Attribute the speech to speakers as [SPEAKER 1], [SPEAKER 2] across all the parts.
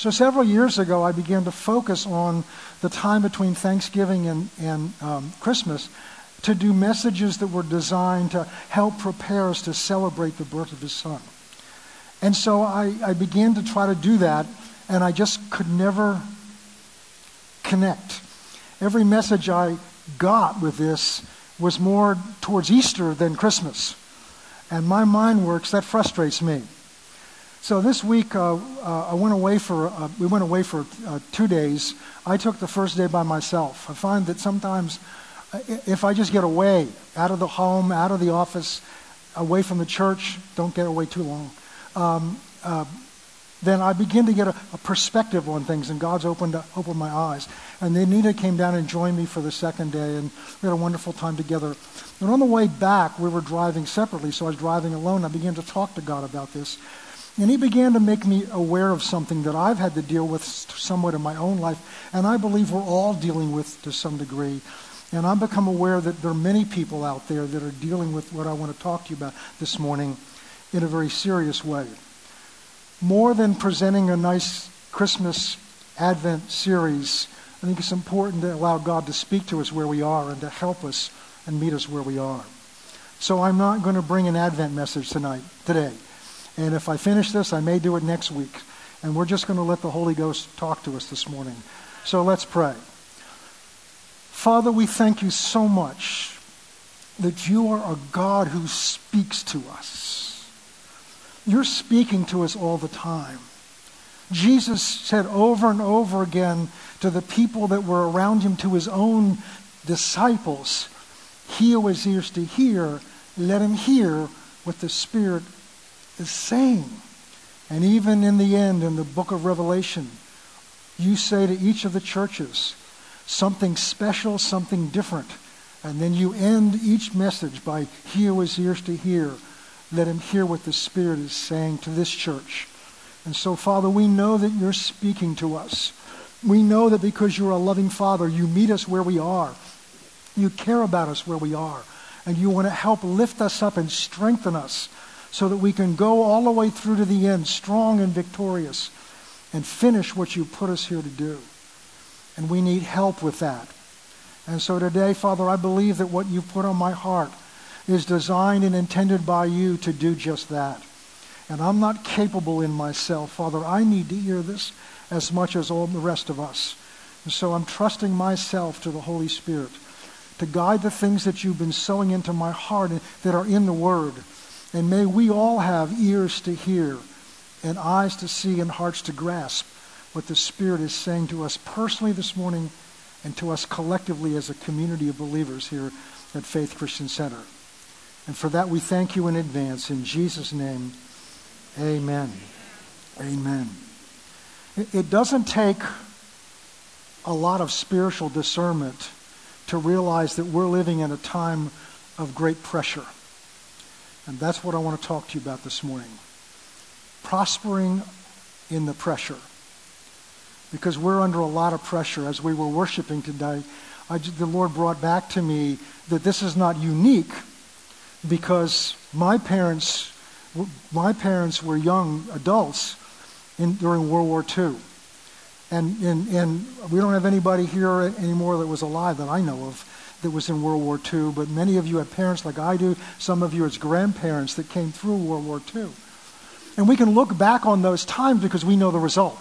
[SPEAKER 1] So several years ago, I began to focus on the time between Thanksgiving and, and um, Christmas to do messages that were designed to help prepare us to celebrate the birth of his son. And so I, I began to try to do that, and I just could never connect. Every message I got with this was more towards Easter than Christmas. And my mind works, that frustrates me. So this week, uh, uh, I went away for, uh, we went away for uh, two days. I took the first day by myself. I find that sometimes uh, if I just get away, out of the home, out of the office, away from the church, don't get away too long, um, uh, then I begin to get a, a, perspective on things, and God's opened, opened my eyes. And then Nina came down and joined me for the second day, and we had a wonderful time together. And on the way back, we were driving separately, so I was driving alone. I began to talk to God about this. And he began to make me aware of something that I've had to deal with somewhat in my own life, and I believe we're all dealing with to some degree. And I've become aware that there are many people out there that are dealing with what I want to talk to you about this morning in a very serious way. More than presenting a nice Christmas Advent series, I think it's important to allow God to speak to us where we are and to help us and meet us where we are. So I'm not going to bring an Advent message tonight, today. And if I finish this, I may do it next week. And we're just going to let the Holy Ghost talk to us this morning. So let's pray. Father, we thank you so much that you are a God who speaks to us. You're speaking to us all the time. Jesus said over and over again to the people that were around him, to his own disciples, He who has ears to hear, let him hear what the Spirit is saying. And even in the end, in the book of Revelation, you say to each of the churches something special, something different. And then you end each message by, He who ears to hear, let him hear what the Spirit is saying to this church. And so, Father, we know that you're speaking to us. We know that because you're a loving Father, you meet us where we are. You care about us where we are. And you want to help lift us up and strengthen us so that we can go all the way through to the end, strong and victorious, and finish what you put us here to do. And we need help with that. And so today, Father, I believe that what you've put on my heart is designed and intended by you to do just that. And I'm not capable in myself. Father, I need to hear this as much as all the rest of us. And so I'm trusting myself to the Holy Spirit to guide the things that you've been sowing into my heart that are in the Word and may we all have ears to hear and eyes to see and hearts to grasp what the Spirit is saying to us personally this morning and to us collectively as a community of believers here at Faith Christian Center. And for that, we thank you in advance. In Jesus' name, amen. Amen. It doesn't take a lot of spiritual discernment to realize that we're living in a time of great pressure. And that's what I want to talk to you about this morning. Prospering in the pressure. Because we're under a lot of pressure. As we were worshiping today, I, the Lord brought back to me that this is not unique because my parents, my parents were young adults in, during World War II. And, and, and we don't have anybody here anymore that was alive that I know of that was in World War II, but many of you have parents like I do. Some of you as grandparents that came through World War II. And we can look back on those times because we know the result.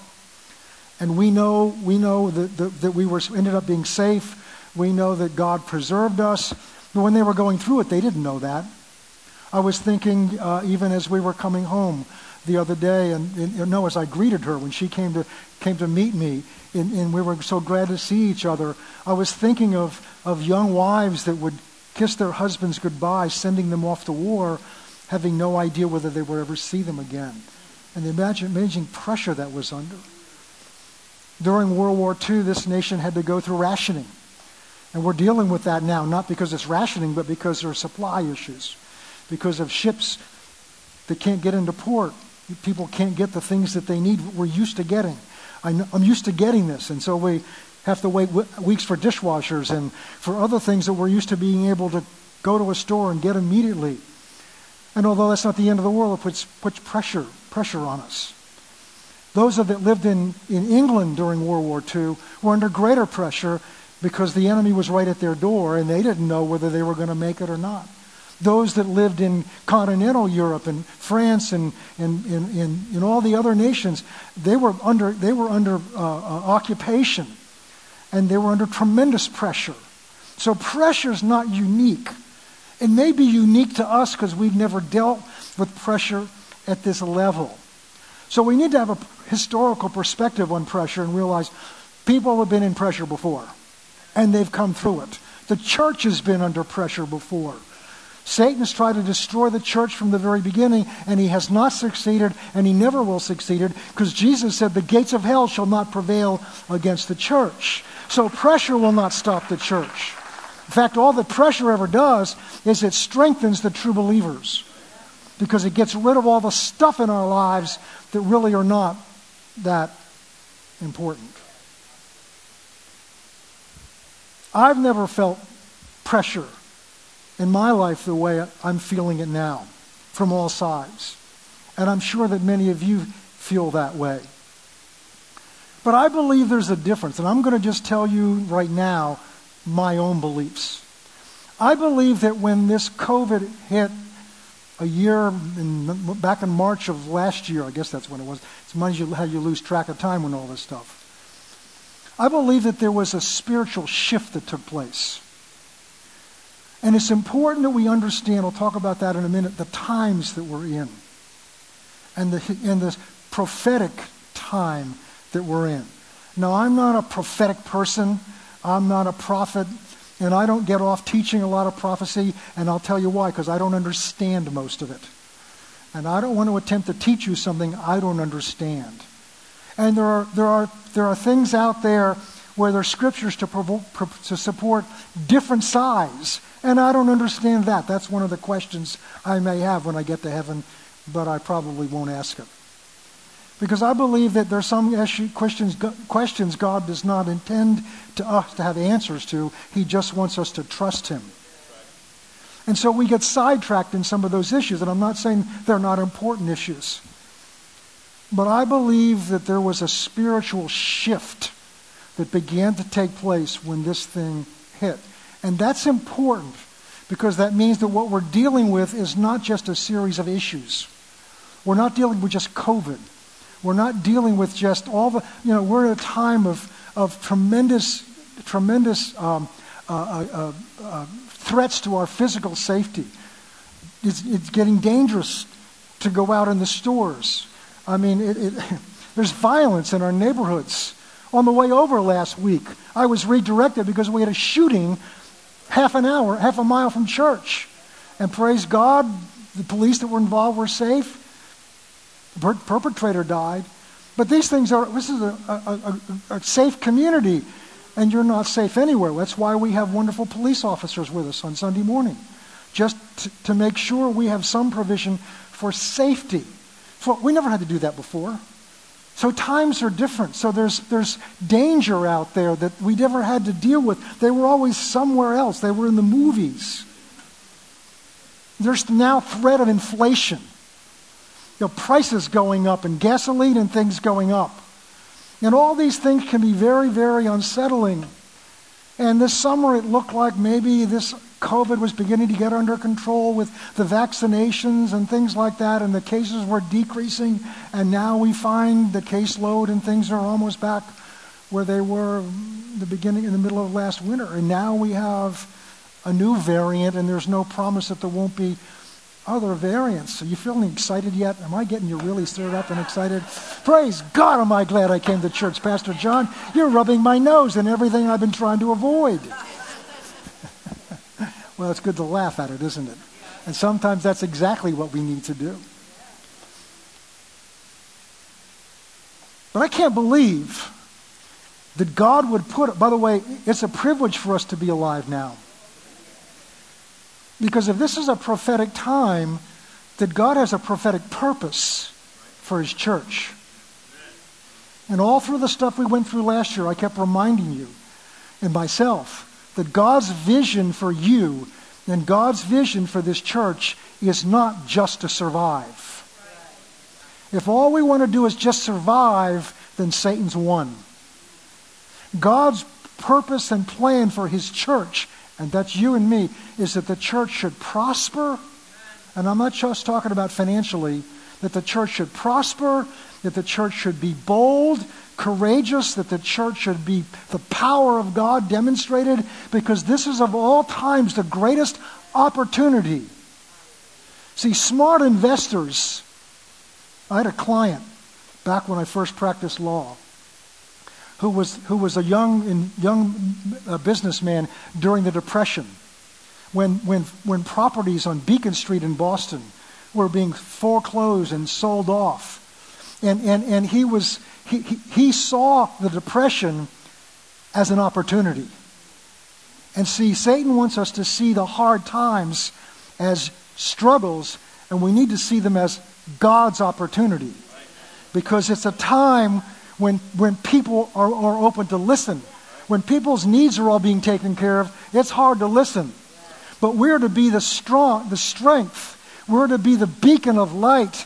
[SPEAKER 1] And we know, we know that, that, that we were, ended up being safe. We know that God preserved us. But when they were going through it, they didn't know that. I was thinking, uh, even as we were coming home the other day, and, and no, as I greeted her when she came to, came to meet me, and, and we were so glad to see each other, I was thinking of, of young wives that would kiss their husbands goodbye, sending them off to war, having no idea whether they would ever see them again. And the imagine, amazing pressure that was under. During World War II, this nation had to go through rationing. And we're dealing with that now, not because it's rationing, but because there are supply issues. Because of ships that can't get into port. People can't get the things that they need, we're used to getting. I'm used to getting this. And so we have to wait weeks for dishwashers and for other things that we're used to being able to go to a store and get immediately. And although that's not the end of the world, it puts, puts pressure, pressure on us. Those that lived in, in England during World War II were under greater pressure because the enemy was right at their door and they didn't know whether they were going to make it or not. Those that lived in continental Europe and France and, and, and, and, and all the other nations, they were under, they were under uh, uh, occupation and they were under tremendous pressure. So pressure is not unique. It may be unique to us because we've never dealt with pressure at this level. So we need to have a historical perspective on pressure and realize people have been in pressure before and they've come through it. The church has been under pressure before. Satan has tried to destroy the church from the very beginning, and he has not succeeded, and he never will succeed, because Jesus said, The gates of hell shall not prevail against the church. So pressure will not stop the church. In fact, all that pressure ever does is it strengthens the true believers because it gets rid of all the stuff in our lives that really are not that important. I've never felt pressure in my life the way I'm feeling it now from all sides. And I'm sure that many of you feel that way. But I believe there's a difference, and I'm going to just tell you right now my own beliefs. I believe that when this COVID hit a year in, back in March of last year, I guess that's when it was. It's amazing how you lose track of time when all this stuff. I believe that there was a spiritual shift that took place. And it's important that we understand, I'll talk about that in a minute, the times that we're in and the, and the prophetic time that we're in. Now, I'm not a prophetic person, I'm not a prophet, and I don't get off teaching a lot of prophecy, and I'll tell you why, because I don't understand most of it. And I don't want to attempt to teach you something I don't understand. And there are, there are, there are things out there where there are scriptures to, provo- to support different sides. And I don't understand that. That's one of the questions I may have when I get to heaven, but I probably won't ask it. Because I believe that there are some questions, questions God does not intend to us to have answers to. He just wants us to trust Him. And so we get sidetracked in some of those issues. And I'm not saying they're not important issues. But I believe that there was a spiritual shift that began to take place when this thing hit. And that's important because that means that what we're dealing with is not just a series of issues. We're not dealing with just COVID. We're not dealing with just all the, you know, we're at a time of, of tremendous, tremendous um, uh, uh, uh, uh threats to our physical safety. It's, it's getting dangerous to go out in the stores. I mean, it, it, there's violence in our neighborhoods. On the way over last week, I was redirected because we had a shooting half an hour, half a mile from church. And praise God, the police that were involved were safe. The per- perpetrator died. But these things are, this is a, a, a, a safe community, and you're not safe anywhere. That's why we have wonderful police officers with us on Sunday morning, just to, to make sure we have some provision for safety. So we never had to do that before. So times are different. So there's, there's danger out there that we never had to deal with. They were always somewhere else. They were in the movies. There's now threat of inflation. You know, prices going up and gasoline and things going up. And all these things can be very, very unsettling. And this summer it looked like maybe this COVID was beginning to get under control with the vaccinations and things like that, and the cases were decreasing. And now we find the caseload and things are almost back where they were the beginning in the middle of last winter. And now we have a new variant, and there's no promise that there won't be other variants. Are you feeling excited yet? Am I getting you really stirred up and excited? Praise God, am I glad I came to church. Pastor John, you're rubbing my nose in everything I've been trying to avoid. Well, it's good to laugh at it, isn't it? And sometimes that's exactly what we need to do. But I can't believe that God would put. By the way, it's a privilege for us to be alive now. Because if this is a prophetic time, that God has a prophetic purpose for his church. And all through the stuff we went through last year, I kept reminding you and myself that God's vision for you and God's vision for this church is not just to survive. If all we want to do is just survive, then Satan's won. God's purpose and plan for his church, and that's you and me, is that the church should prosper. And I'm not just talking about financially, that the church should prosper, that the church should be bold, courageous, that the church should be the power of God demonstrated, because this is of all times the greatest opportunity. See, smart investors. I had a client back when I first practiced law who was, who was a young, young uh, businessman during the Depression when, when, when properties on Beacon Street in Boston were being foreclosed and sold off. And, and, and he, was, he, he, he saw the Depression as an opportunity. And see, Satan wants us to see the hard times as struggles, and we need to see them as God's opportunity. Because it's a time when, when people are, are open to listen. When people's needs are all being taken care of, it's hard to listen. But we're to be the strong, the strength. We're to be the beacon of light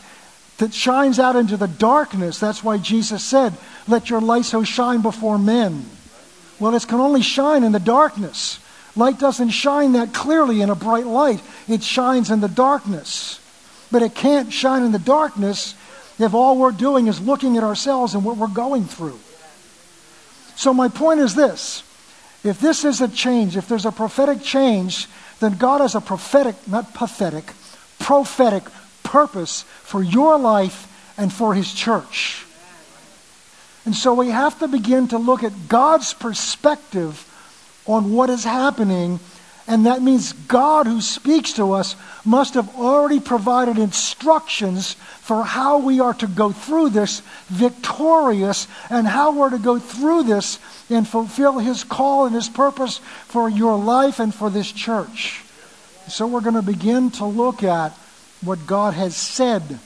[SPEAKER 1] that shines out into the darkness. That's why Jesus said, Let your light so shine before men. Well, it can only shine in the darkness. Light doesn't shine that clearly in a bright light, it shines in the darkness. But it can't shine in the darkness if all we're doing is looking at ourselves and what we're going through. So, my point is this if this is a change, if there's a prophetic change, then God has a prophetic, not pathetic, prophetic purpose for your life and for His church. And so we have to begin to look at God's perspective on what is happening. And that means God, who speaks to us, must have already provided instructions for how we are to go through this victorious and how we're to go through this and fulfill His call and His purpose for your life and for this church. So we're going to begin to look at what God has said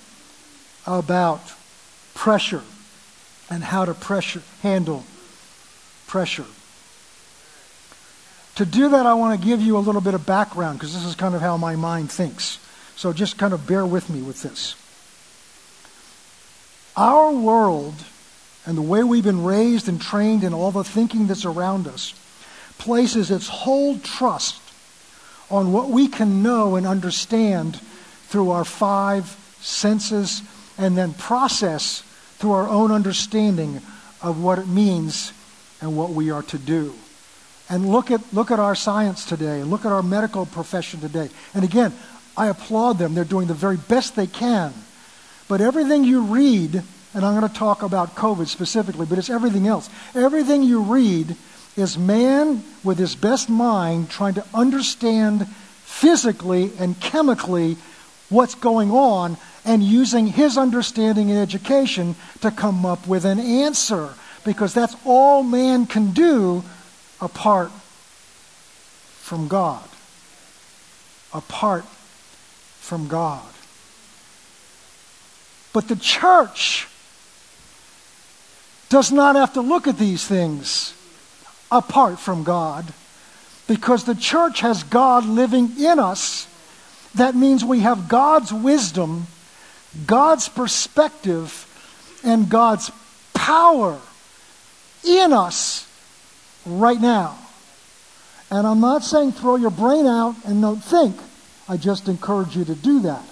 [SPEAKER 1] about pressure and how to pressure, handle pressure. To do that, I want to give you a little bit of background because this is kind of how my mind thinks. So just kind of bear with me with this. Our world and the way we've been raised and trained and all the thinking that's around us places its whole trust on what we can know and understand through our five senses and then process through our own understanding of what it means and what we are to do. And look at, look at our science today, and look at our medical profession today. And again, I applaud them. They're doing the very best they can. But everything you read, and I'm going to talk about COVID specifically, but it's everything else. Everything you read is man with his best mind trying to understand physically and chemically what's going on and using his understanding and education to come up with an answer because that's all man can do apart from God. Apart from God. But the church does not have to look at these things apart from God because the church has God living in us. That means we have God's wisdom, God's perspective, and God's power in us right now. And I'm not saying throw your brain out and don't think. I just encourage you to do that.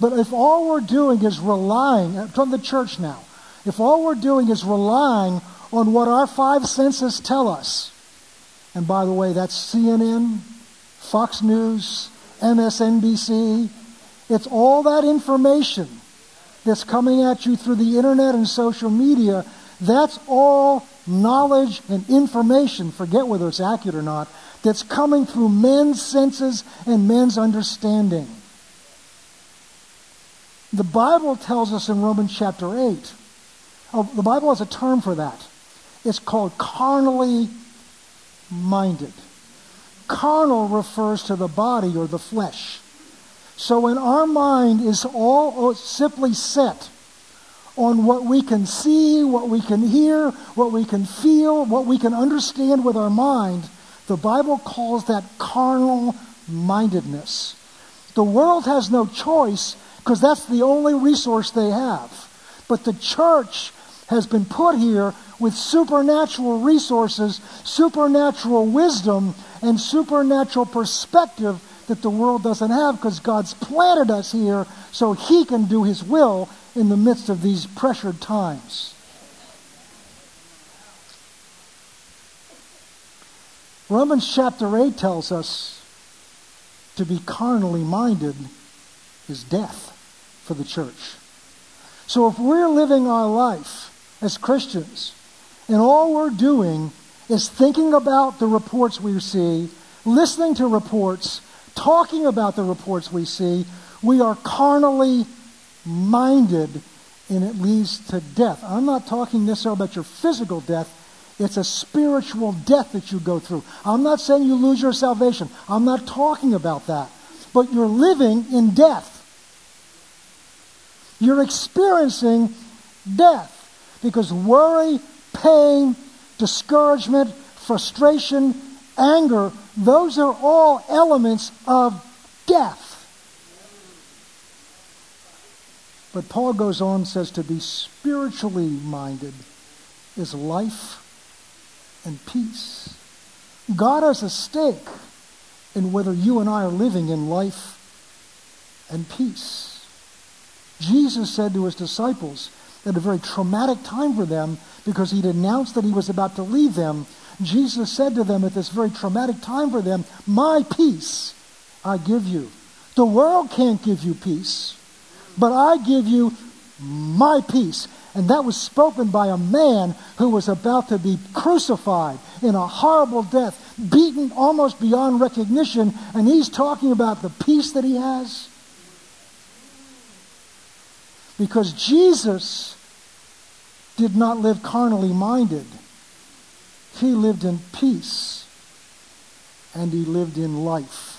[SPEAKER 1] But if all we're doing is relying, from the church now, if all we're doing is relying on what our five senses tell us, and by the way, that's CNN, Fox News, MSNBC, it's all that information that's coming at you through the internet and social media. That's all knowledge and information, forget whether it's accurate or not, that's coming through men's senses and men's understanding. The Bible tells us in Romans chapter 8, oh, the Bible has a term for that. It's called carnally minded. Carnal refers to the body or the flesh. So when our mind is all simply set on what we can see, what we can hear, what we can feel, what we can understand with our mind, the Bible calls that carnal mindedness. The world has no choice because that's the only resource they have. But the church has been put here with supernatural resources, supernatural wisdom, and supernatural perspective that the world doesn't have because God's planted us here so He can do His will in the midst of these pressured times. Romans chapter 8 tells us to be carnally minded is death for the church. So if we're living our life as Christians and all we're doing is thinking about the reports we see, listening to reports, talking about the reports we see, we are carnally minded and it leads to death. I'm not talking necessarily about your physical death. It's a spiritual death that you go through. I'm not saying you lose your salvation. I'm not talking about that. But you're living in death. You're experiencing death because worry, pain, discouragement, frustration, anger, those are all elements of death. But Paul goes on and says to be spiritually minded is life and peace. God has a stake in whether you and I are living in life and peace. Jesus said to his disciples at a very traumatic time for them because he'd announced that he was about to leave them. Jesus said to them at this very traumatic time for them, My peace I give you. The world can't give you peace, but I give you my peace. And that was spoken by a man who was about to be crucified in a horrible death, beaten almost beyond recognition. And he's talking about the peace that he has because Jesus did not live carnally minded. He lived in peace and he lived in life.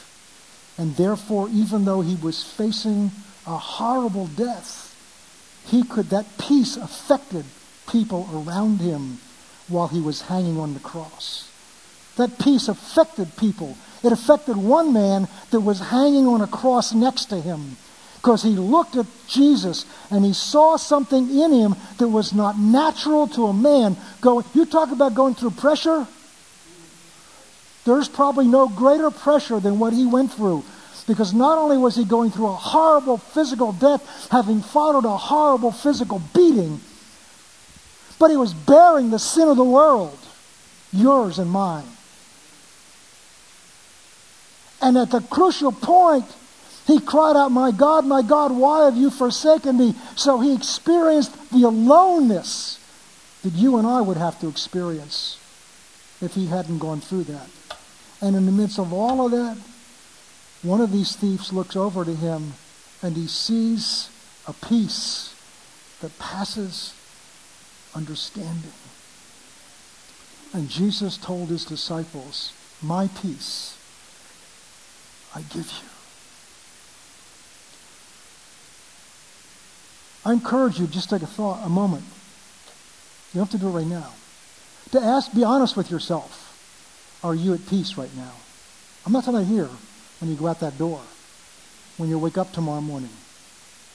[SPEAKER 1] And therefore, even though he was facing a horrible death, he could, that peace affected people around him while he was hanging on the cross. That peace affected people. It affected one man that was hanging on a cross next to him because he looked at Jesus and he saw something in him that was not natural to a man. Going, you talk about going through pressure? There's probably no greater pressure than what he went through. Because not only was he going through a horrible physical death, having followed a horrible physical beating, but he was bearing the sin of the world, yours and mine. And at the crucial point, he cried out, My God, my God, why have you forsaken me? So he experienced the aloneness that you and I would have to experience if he hadn't gone through that. And in the midst of all of that, one of these thieves looks over to him and he sees a peace that passes understanding. And Jesus told his disciples, My peace I give you. I encourage you, just take a thought, a moment. You don't have to do it right now. To ask, be honest with yourself. Are you at peace right now? I'm not talking here when you go out that door, when you wake up tomorrow morning.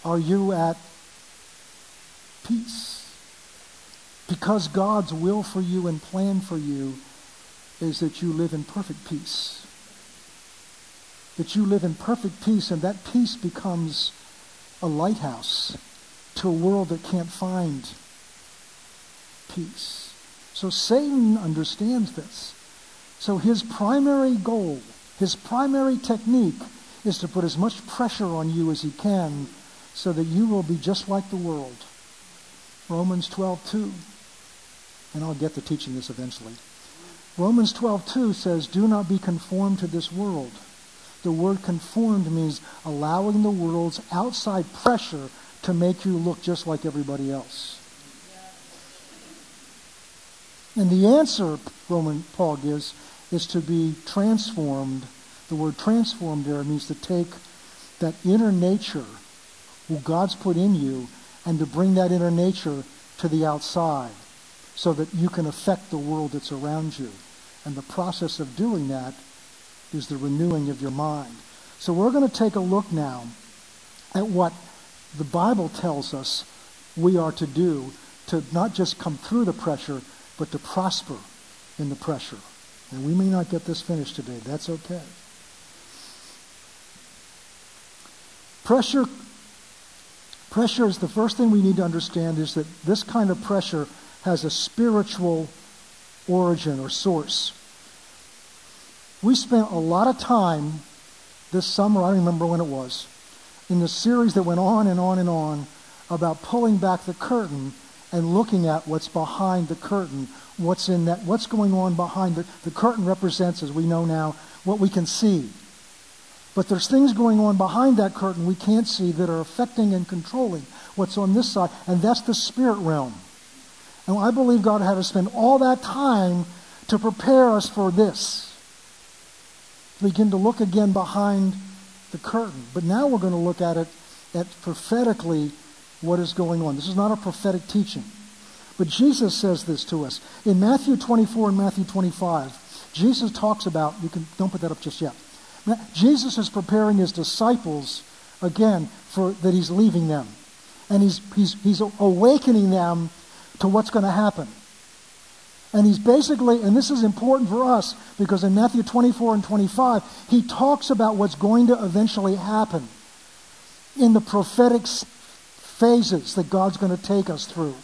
[SPEAKER 1] Are you at peace? Because God's will for you and plan for you is that you live in perfect peace. That you live in perfect peace, and that peace becomes a lighthouse to a world that can't find peace. So Satan understands this. So his primary goal, his primary technique, is to put as much pressure on you as he can so that you will be just like the world. Romans 12:2. And I'll get to teaching this eventually. Romans 12:2 says, "Do not be conformed to this world." The word conformed means allowing the world's outside pressure to make you look just like everybody else. And the answer Roman Paul gives is to be transformed. The word transformed there means to take that inner nature who God's put in you and to bring that inner nature to the outside so that you can affect the world that's around you. And the process of doing that is the renewing of your mind. So we're going to take a look now at what the Bible tells us we are to do to not just come through the pressure, but to prosper in the pressure. And we may not get this finished today. That's okay. Pressure pressure is the first thing we need to understand is that this kind of pressure has a spiritual origin or source. We spent a lot of time this summer, I don't remember when it was, in the series that went on and on and on about pulling back the curtain and looking at what's behind the curtain, what's in that, what's going on behind the, the curtain represents, as we know now, what we can see. But there's things going on behind that curtain we can't see that are affecting and controlling what's on this side, and that's the spirit realm. And I believe God had to spend all that time to prepare us for this begin to look again behind the curtain. But now we're going to look at it at prophetically what is going on. This is not a prophetic teaching. But Jesus says this to us. In Matthew 24 and Matthew 25, Jesus talks about, you can don't put that up just yet. Jesus is preparing his disciples again for that he's leaving them. And he's he's he's awakening them to what's going to happen. And he's basically, and this is important for us because in Matthew 24 and 25, he talks about what's going to eventually happen in the prophetic phases that God's going to take us through.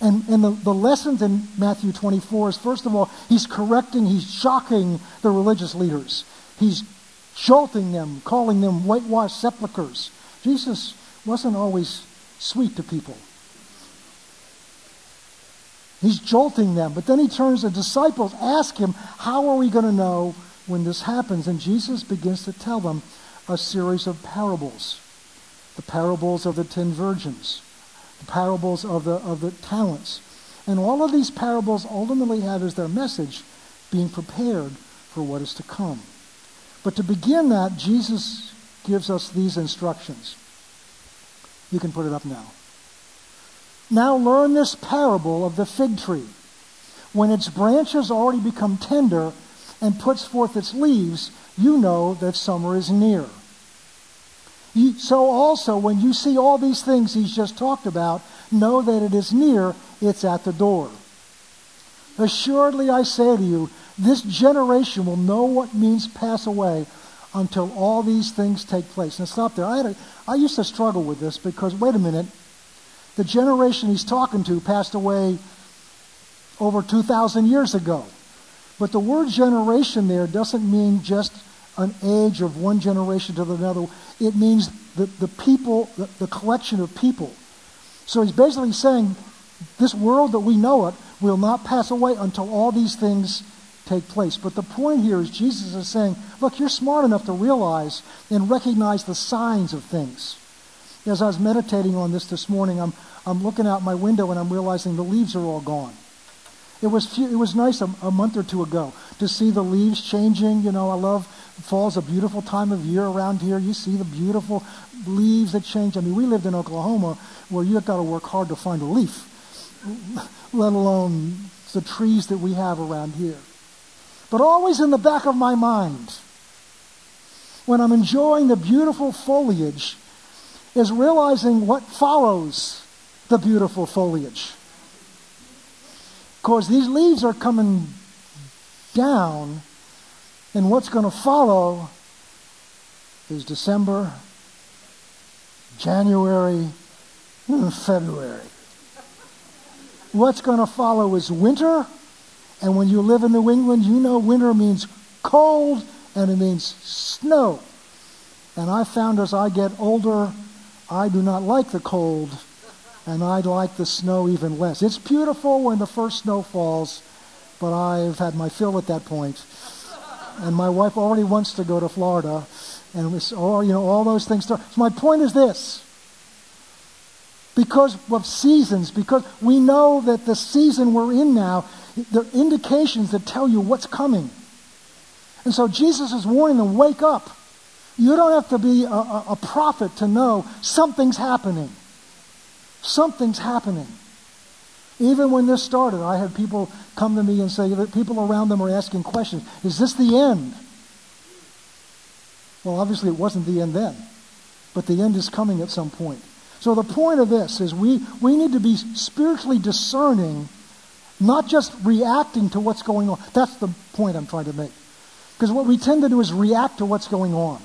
[SPEAKER 1] And, and the, the lessons in Matthew 24 is first of all, he's correcting, he's shocking the religious leaders. He's jolting them, calling them whitewashed sepulchres. Jesus wasn't always sweet to people. He's jolting them. But then he turns to the disciples, ask him, How are we going to know when this happens? And Jesus begins to tell them a series of parables the parables of the ten virgins, the parables of the, of the talents. And all of these parables ultimately have as their message being prepared for what is to come. But to begin that, Jesus gives us these instructions. You can put it up now. Now learn this parable of the fig tree. When its branches already become tender and puts forth its leaves, you know that summer is near. You, so also, when you see all these things he's just talked about, know that it is near, it's at the door. Assuredly, I say to you, this generation will know what means pass away until all these things take place. Now, stop there. I, had a, I used to struggle with this because, wait a minute, the generation he's talking to passed away over 2,000 years ago. But the word generation there doesn't mean just an age of one generation to another. It means the, the people, the, the collection of people. So he's basically saying this world that we know it will not pass away until all these things take place. But the point here is Jesus is saying, look, you're smart enough to realize and recognize the signs of things. As I was meditating on this this morning, I'm, I'm looking out my window and I'm realizing the leaves are all gone. It was, few, it was nice a, a month or two ago to see the leaves changing. You know, I love fall's a beautiful time of year around here. You see the beautiful leaves that change. I mean, we lived in Oklahoma where you've got to work hard to find a leaf, let alone the trees that we have around here. But always in the back of my mind, when I'm enjoying the beautiful foliage, is realizing what follows the beautiful foliage. Because these leaves are coming down, and what's going to follow is December, January, February. What's going to follow is winter, and when you live in New England, you know winter means cold and it means snow. And I found as I get older, I do not like the cold, and I like the snow even less. It's beautiful when the first snow falls, but I've had my fill at that point. And my wife already wants to go to Florida, and all, you know, all those things. So my point is this. Because of seasons, because we know that the season we're in now, there are indications that tell you what's coming. And so Jesus is warning them, wake up. You don't have to be a, a, a prophet to know something's happening. Something's happening. Even when this started, I had people come to me and say that people around them are asking questions. Is this the end? Well, obviously, it wasn't the end then. but the end is coming at some point. So the point of this is we, we need to be spiritually discerning, not just reacting to what's going on. That's the point I'm trying to make. Because what we tend to do is react to what's going on.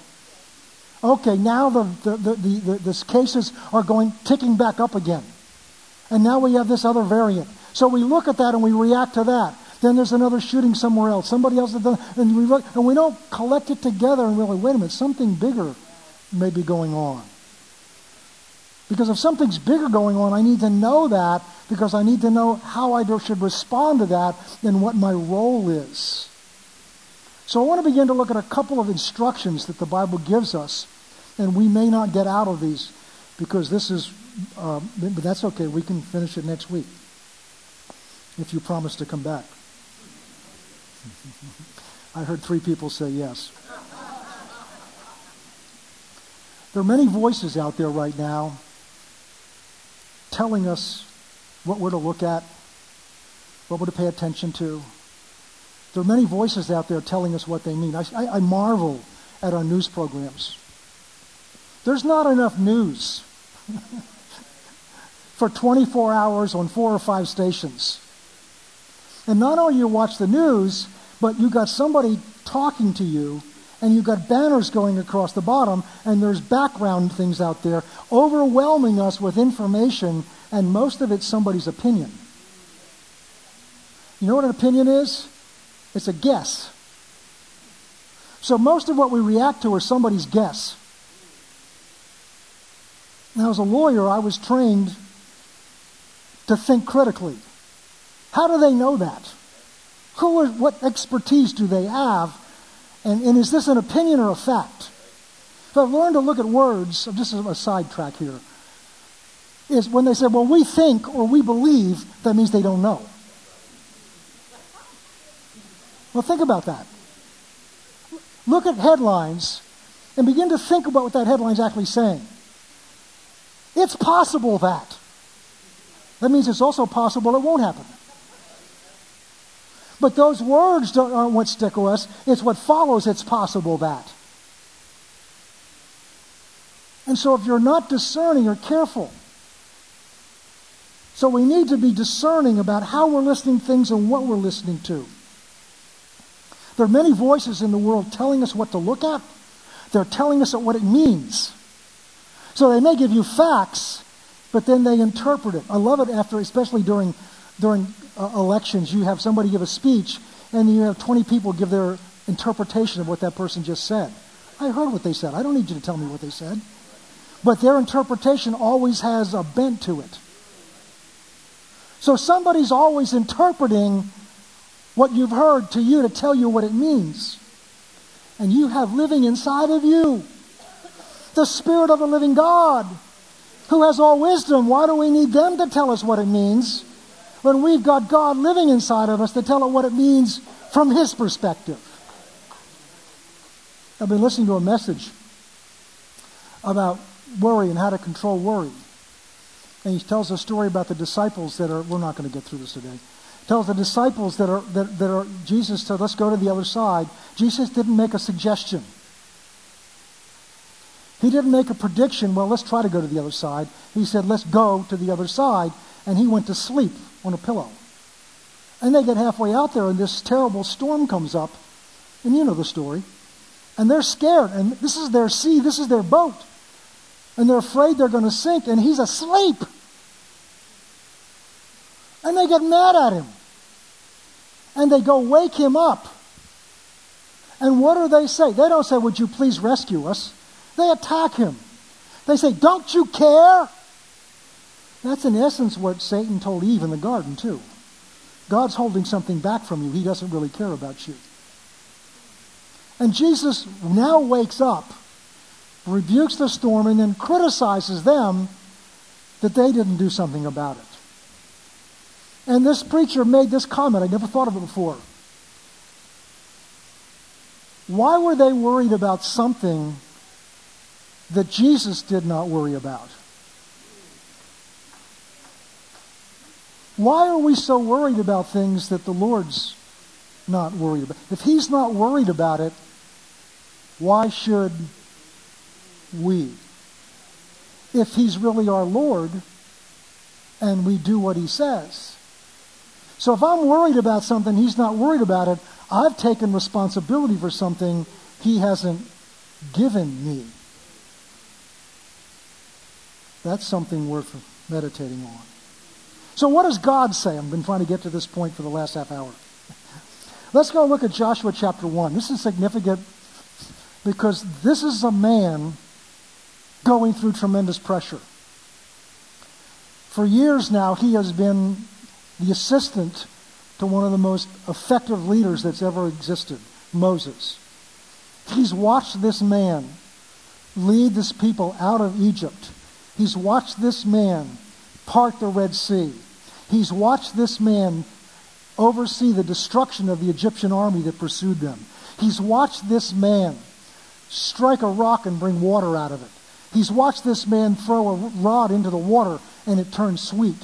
[SPEAKER 1] Okay, now the, the, the, the, the cases are going ticking back up again. And now we have this other variant. So we look at that and we react to that. Then there's another shooting somewhere else. Somebody else, done, and we look, and we don't collect it together and really, wait a minute, something bigger may be going on. Because if something's bigger going on, I need to know that because I need to know how I should respond to that and what my role is. So I want to begin to look at a couple of instructions that the Bible gives us, and we may not get out of these because this is, uh, but that's okay. We can finish it next week if you promise to come back. I heard three people say yes. There are many voices out there right now telling us what we're to look at, what we're to pay attention to. There are many voices out there telling us what they mean. I, I, marvel at our news programs. There's not enough news for 24 hours on four or five stations. And not only you watch the news, but you got somebody talking to you and you've got banners going across the bottom, and there's background things out there overwhelming us with information, and most of it's somebody's opinion. You know what an opinion is? It's a guess. So most of what we react to are somebody's guess. Now, as a lawyer, I was trained to think critically. How do they know that? Who are, what expertise do they have and, and is this an opinion or a fact? So I've learned to look at words, just a sidetrack here, is when they say, well, we think or we believe, that means they don't know. Well, think about that. Look at headlines and begin to think about what that headline's actually saying. It's possible that. That means it's also possible it won't happen. But those words aren't what stick with us. It's what follows. It's possible that. And so if you're not discerning or careful, so we need to be discerning about how we're listening things and what we're listening to. There are many voices in the world telling us what to look at. They're telling us what it means. So they may give you facts, but then they interpret it. I love it after, especially during during uh, elections, you have somebody give a speech, and you have 20 people give their interpretation of what that person just said. I heard what they said. I don't need you to tell me what they said. But their interpretation always has a bent to it. So somebody's always interpreting what you've heard to you to tell you what it means. And you have living inside of you the Spirit of the living God who has all wisdom. Why do we need them to tell us what it means? when we've got God living inside of us to tell us what it means from His perspective. I've been listening to a message about worry and how to control worry. And he tells a story about the disciples that are, we're not going to get through this today. Tells the disciples that are, that, that are, Jesus said, let's go to the other side. Jesus didn't make a suggestion. He didn't make a prediction, well, let's try to go to the other side. He said, let's go to the other side. And he went to sleep on a pillow. And they get halfway out there, and this terrible storm comes up. And you know the story. And they're scared. And this is their sea, this is their boat. And they're afraid they're going to sink, and he's asleep. And they get mad at him. And they go wake him up. And what do they say? They don't say, Would you please rescue us? They attack him. They say, Don't you care? That's in essence what Satan told Eve in the garden, too. God's holding something back from you. He doesn't really care about you. And Jesus now wakes up, rebukes the storm, and then criticizes them that they didn't do something about it. And this preacher made this comment. I never thought of it before. Why were they worried about something that Jesus did not worry about? Why are we so worried about things that the Lord's not worried about? If He's not worried about it, why should we? if he's really our Lord and we do what he says. So if I'm worried about something, he's not worried about it. I've taken responsibility for something he hasn't given me. That's something worth meditating on. So, what does God say? I've been trying to get to this point for the last half hour. Let's go look at Joshua chapter 1. This is significant because this is a man going through tremendous pressure. For years now, he has been the assistant to one of the most effective leaders that's ever existed, Moses. He's watched this man lead this people out of Egypt. He's watched this man part the Red Sea. He's watched this man oversee the destruction of the Egyptian army that pursued them. He's watched this man strike a rock and bring water out of it. He's watched this man throw a rod into the water and it turned sweet.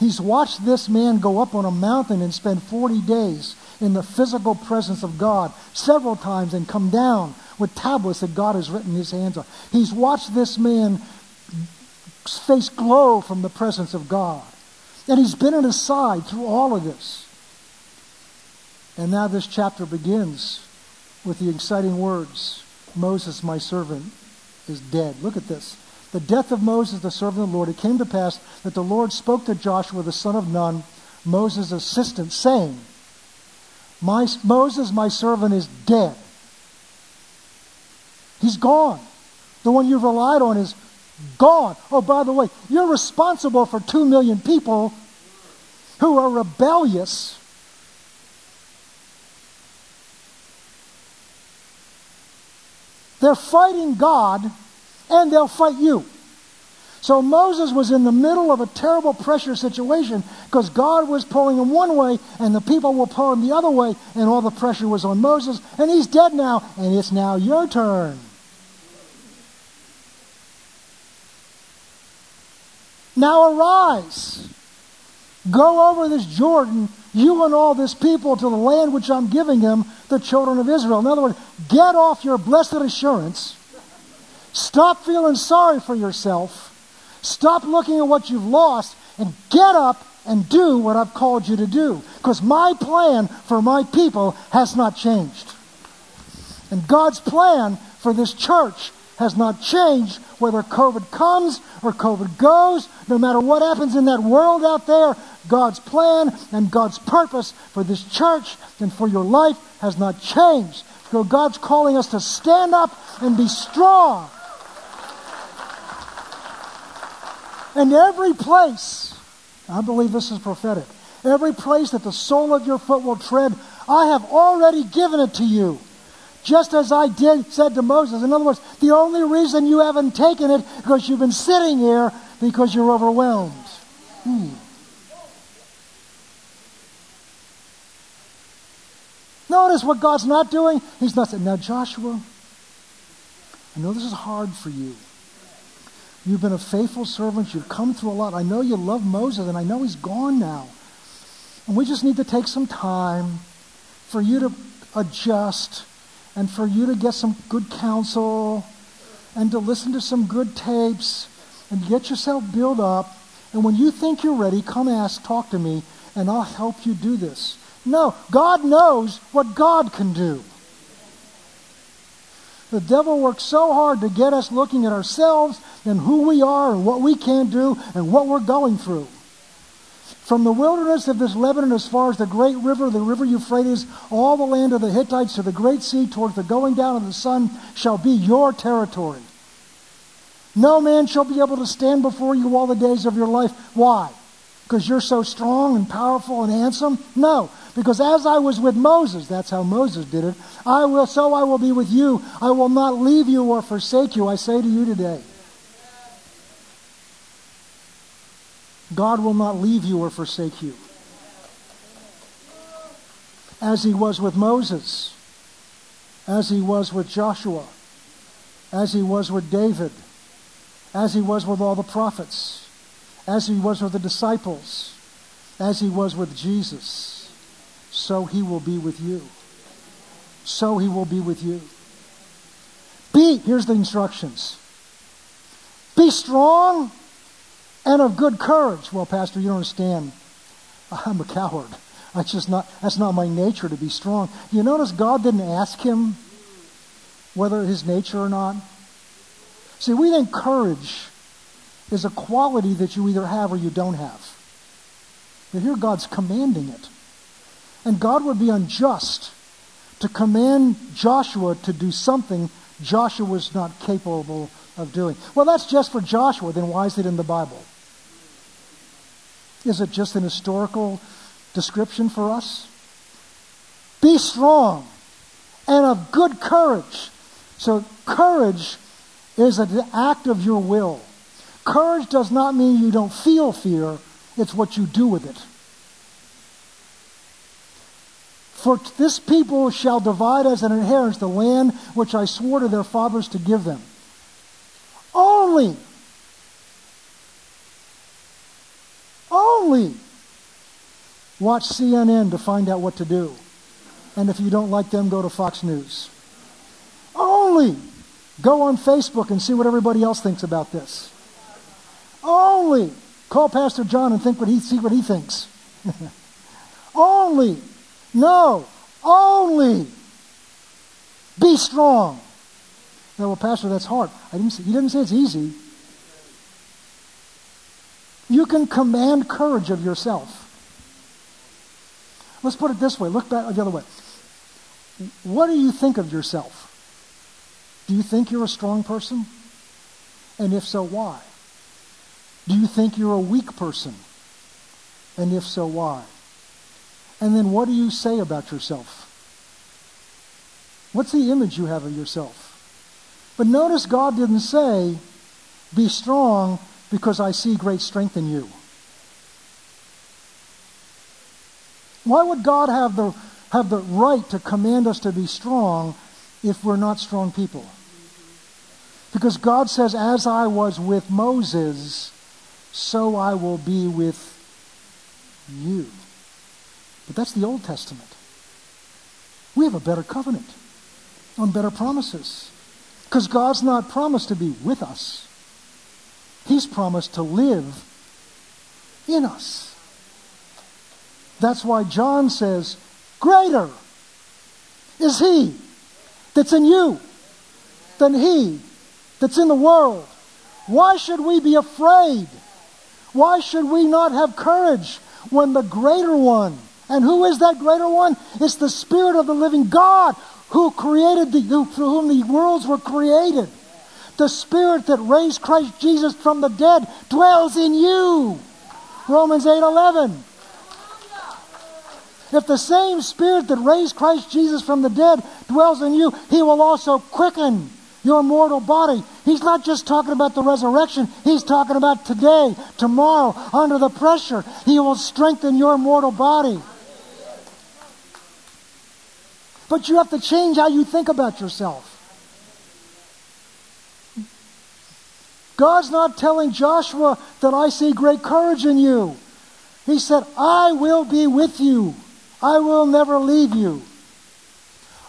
[SPEAKER 1] He's watched this man go up on a mountain and spend 40 days in the physical presence of God several times and come down with tablets that God has written his hands on. He's watched this man face glow from the presence of God. And he's been at his side through all of this. And now this chapter begins with the exciting words Moses, my servant, is dead. Look at this. The death of Moses, the servant of the Lord, it came to pass that the Lord spoke to Joshua, the son of Nun, Moses' assistant, saying, my, Moses, my servant, is dead. He's gone. The one you've relied on is gone. Oh, by the way, you're responsible for two million people who are rebellious. They're fighting God and they'll fight you. So Moses was in the middle of a terrible pressure situation because God was pulling him one way and the people were pulling the other way, and all the pressure was on Moses, and he's dead now, and it's now your turn. Now arise, go over this Jordan, you and all this people, to the land which I'm giving them, the children of Israel. In other words, get off your blessed assurance. Stop feeling sorry for yourself Stop looking at what you've lost and get up and do what I've called you to do. Because my plan for my people has not changed. And God's plan for this church has not changed whether COVID comes or COVID goes. No matter what happens in that world out there, God's plan and God's purpose for this church and for your life has not changed. So God's calling us to stand up and be strong And every place, I believe this is prophetic, every place that the sole of your foot will tread, I have already given it to you. Just as I did said to Moses. In other words, the only reason you haven't taken it because you've been sitting here because you're overwhelmed. Hmm. Notice what God's not doing. He's not saying, Now, Joshua, I know this is hard for you. You've been a faithful servant. You've come through a lot. I know you love Moses, and I know he's gone now. And we just need to take some time for you to adjust and for you to get some good counsel and to listen to some good tapes and get yourself built up. And when you think you're ready, come ask, talk to me, and I'll help you do this. No, God knows what God can do. The devil works so hard to get us looking at ourselves and who we are and what we can do and what we're going through. From the wilderness of this Lebanon as far as the great river, the river Euphrates, all the land of the Hittites to the great sea towards the going down of the sun shall be your territory. No man shall be able to stand before you all the days of your life. Why? Because you're so strong and powerful and handsome? No. Because as I was with Moses, that's how Moses did it, I will, so I will be with you. I will not leave you or forsake you, I say to you today. God will not leave you or forsake you. As he was with Moses, as he was with Joshua, as he was with David, as he was with all the prophets, as he was with the disciples, as he was with Jesus so he will be with you. So he will be with you. Be, here's the instructions. Be strong and of good courage. Well, Pastor, you don't understand. I'm a coward. That's just not that's not my nature to be strong. You notice God didn't ask him whether his nature or not. See, we think courage is a quality that you either have or you don't have. But here God's commanding it. And God would be unjust to command Joshua to do something Joshua was not capable of doing. Well, that's just for Joshua, then why is it in the Bible? Is it just an historical description for us? Be strong and of good courage. So, courage is an act of your will. Courage does not mean you don't feel fear, it's what you do with it. For this people shall divide as an inheritance the land which I swore to their fathers to give them. Only, only watch CNN to find out what to do. And if you don't like them, go to Fox News. Only go on Facebook and see what everybody else thinks about this. Only call Pastor John and think what he see what he thinks. Only no, only be strong. Now, well, Pastor, that's hard. I didn't say, he didn't say it's easy. You can command courage of yourself. Let's put it this way. Look back the other way. What do you think of yourself? Do you think you're a strong person? And if so, why? Do you think you're a weak person? And if so, why? And then what do you say about yourself? What's the image you have of yourself? But notice God didn't say, Be strong because I see great strength in you. Why would God have the, have the right to command us to be strong if we're not strong people? Because God says, As I was with Moses, so I will be with you. But that's the Old Testament. We have a better covenant on better promises. Because God's not promised to be with us, He's promised to live in us. That's why John says, Greater is He that's in you than He that's in the world. Why should we be afraid? Why should we not have courage when the greater one and who is that greater one? It's the Spirit of the living God who created the, who, through whom the worlds were created. The Spirit that raised Christ Jesus from the dead dwells in you. Romans 8 11. If the same Spirit that raised Christ Jesus from the dead dwells in you, He will also quicken your mortal body. He's not just talking about the resurrection, He's talking about today, tomorrow, under the pressure. He will strengthen your mortal body. But you have to change how you think about yourself. God's not telling Joshua that I see great courage in you. He said, I will be with you. I will never leave you.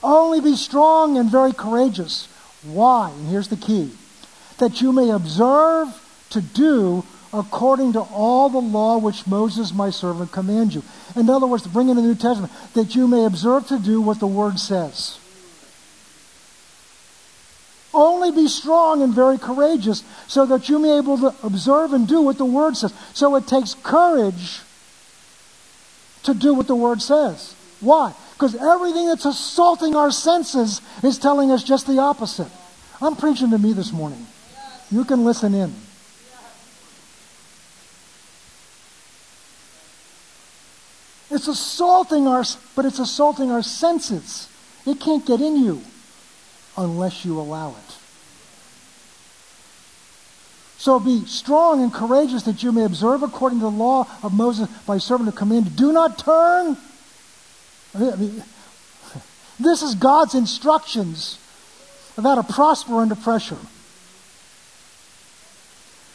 [SPEAKER 1] Only be strong and very courageous. Why? And here's the key that you may observe to do according to all the law which Moses my servant commands you. In other words, to bring in the New Testament, that you may observe to do what the Word says. Only be strong and very courageous so that you may be able to observe and do what the Word says. So it takes courage to do what the Word says. Why? Because everything that's assaulting our senses is telling us just the opposite. I'm preaching to me this morning. You can listen in. It's assaulting our, but it's assaulting our senses. It can't get in you unless you allow it. So be strong and courageous that you may observe according to the law of Moses by servant of command. Do not turn. I mean, this is God's instructions of how to prosper under pressure.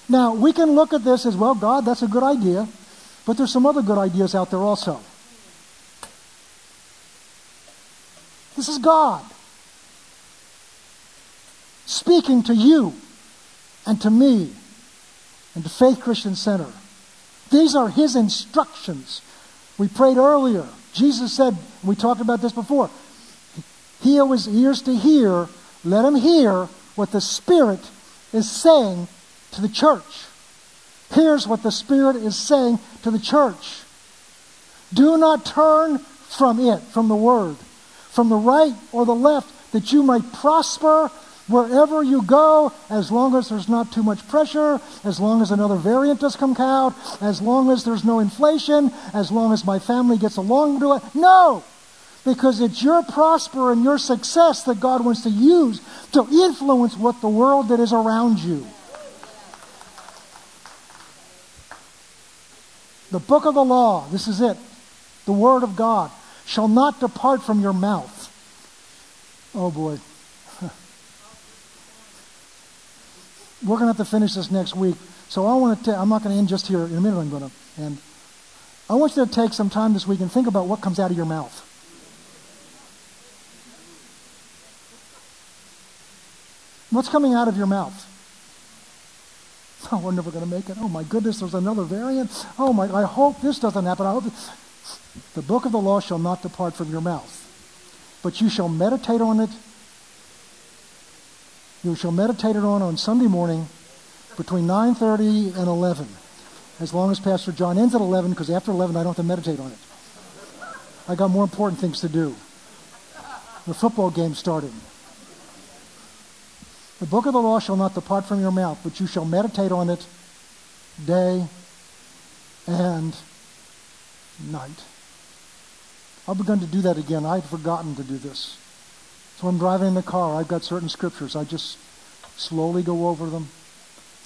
[SPEAKER 1] Now, we can look at this as well, God, that's a good idea. But there's some other good ideas out there also. This is God speaking to you and to me and to Faith Christian Center. These are his instructions. We prayed earlier. Jesus said, we talked about this before, he who has ears to hear, let him hear what the Spirit is saying to the church. Here's what the Spirit is saying to the church. Do not turn from it, from the Word, from the right or the left, that you might prosper wherever you go, as long as there's not too much pressure, as long as another variant does come out, as long as there's no inflation, as long as my family gets along to it. No! Because it's your prosper and your success that God wants to use to influence what the world that is around you. The book of the law, this is it, the word of God, shall not depart from your mouth. Oh boy. We're going to have to finish this next week. So I want to. I'm not going to end just here in a minute. I'm going to end. I want you to take some time this week and think about what comes out of your mouth. What's coming out of your mouth? Oh, we're never going to make it. Oh my goodness, there's another variant. Oh my, I hope this doesn't happen. I hope the book of the law shall not depart from your mouth, but you shall meditate on it. You shall meditate it on on Sunday morning between 9:30 and 11. As long as Pastor John ends at 11, because after 11 I don't have to meditate on it. I got more important things to do. The football game started. The book of the law shall not depart from your mouth, but you shall meditate on it day and night. I've begun to do that again. I'd forgotten to do this. So I'm driving in the car. I've got certain scriptures. I just slowly go over them.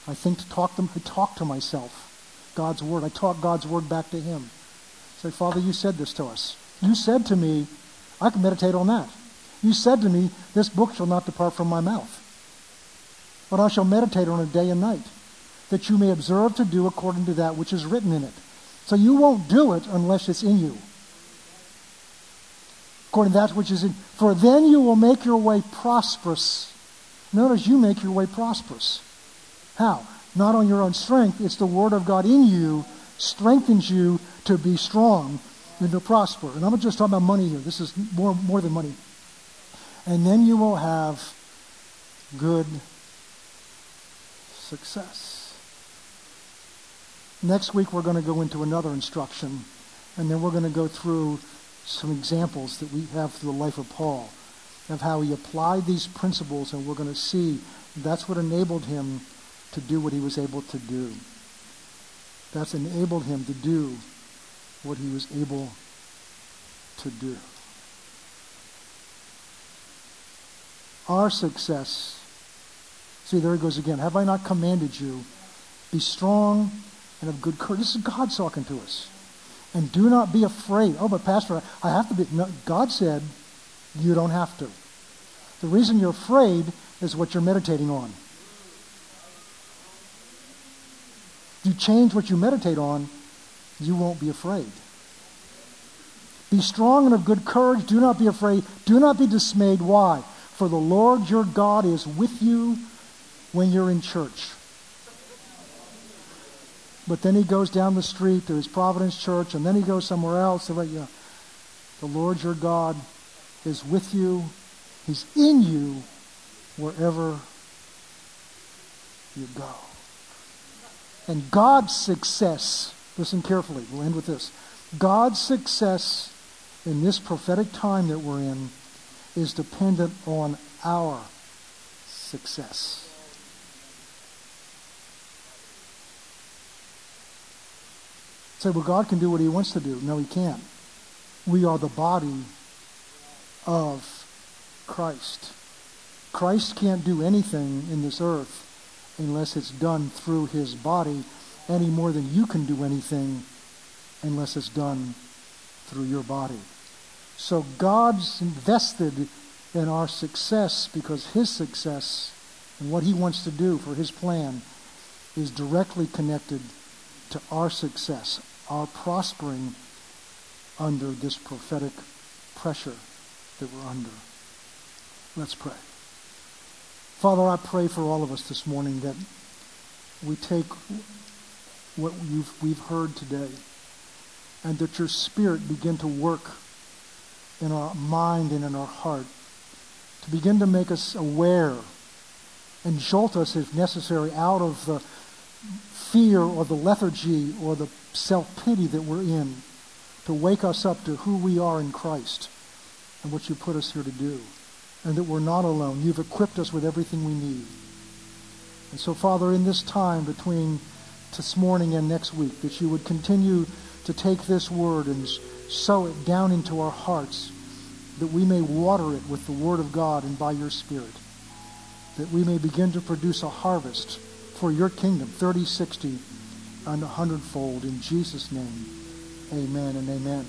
[SPEAKER 1] I think to talk them. I talk to myself. God's word. I talk God's word back to Him. Say, Father, you said this to us. You said to me, I can meditate on that. You said to me, this book shall not depart from my mouth but I shall meditate on it day and night, that you may observe to do according to that which is written in it. So you won't do it unless it's in you. According to that which is in. For then you will make your way prosperous. Notice you make your way prosperous. How? Not on your own strength. It's the Word of God in you strengthens you to be strong and to prosper. And I'm not just talking about money here. This is more, more than money. And then you will have good success. Next week, we're going to go into another instruction, and then we're going to go through some examples that we have through the life of Paul of how he applied these principles, and we're going to see that's what enabled him to do what he was able to do. That's enabled him to do what he was able to do. Our success See, there he goes again. Have I not commanded you? Be strong and of good courage. This is God talking to us. And do not be afraid. Oh, but Pastor, I have to be. No, God said you don't have to. The reason you're afraid is what you're meditating on. You change what you meditate on, you won't be afraid. Be strong and of good courage. Do not be afraid. Do not be dismayed. Why? For the Lord your God is with you when you're in church. But then he goes down the street to his Providence church, and then he goes somewhere else. Yeah, the Lord your God is with you. He's in you wherever you go. And God's success, listen carefully, we'll end with this. God's success in this prophetic time that we're in is dependent on our success. Say, well, God can do what he wants to do. No, he can't. We are the body of Christ. Christ can't do anything in this earth unless it's done through his body any more than you can do anything unless it's done through your body. So God's invested in our success because his success and what he wants to do for his plan is directly connected to our success, our prospering under this prophetic pressure that we're under. Let's pray. Father, I pray for all of us this morning that we take what we've heard today and that your Spirit begin to work in our mind and in our heart to begin to make us aware and jolt us, if necessary, out of the fear or the lethargy or the self pity that we're in, to wake us up to who we are in Christ and what you put us here to do, and that we're not alone. You've equipped us with everything we need. And so, Father, in this time between this morning and next week, that you would continue to take this word and sow it down into our hearts, that we may water it with the word of God and by your Spirit, that we may begin to produce a harvest for your kingdom, 30, 60, and a hundredfold. In Jesus' name, amen and amen.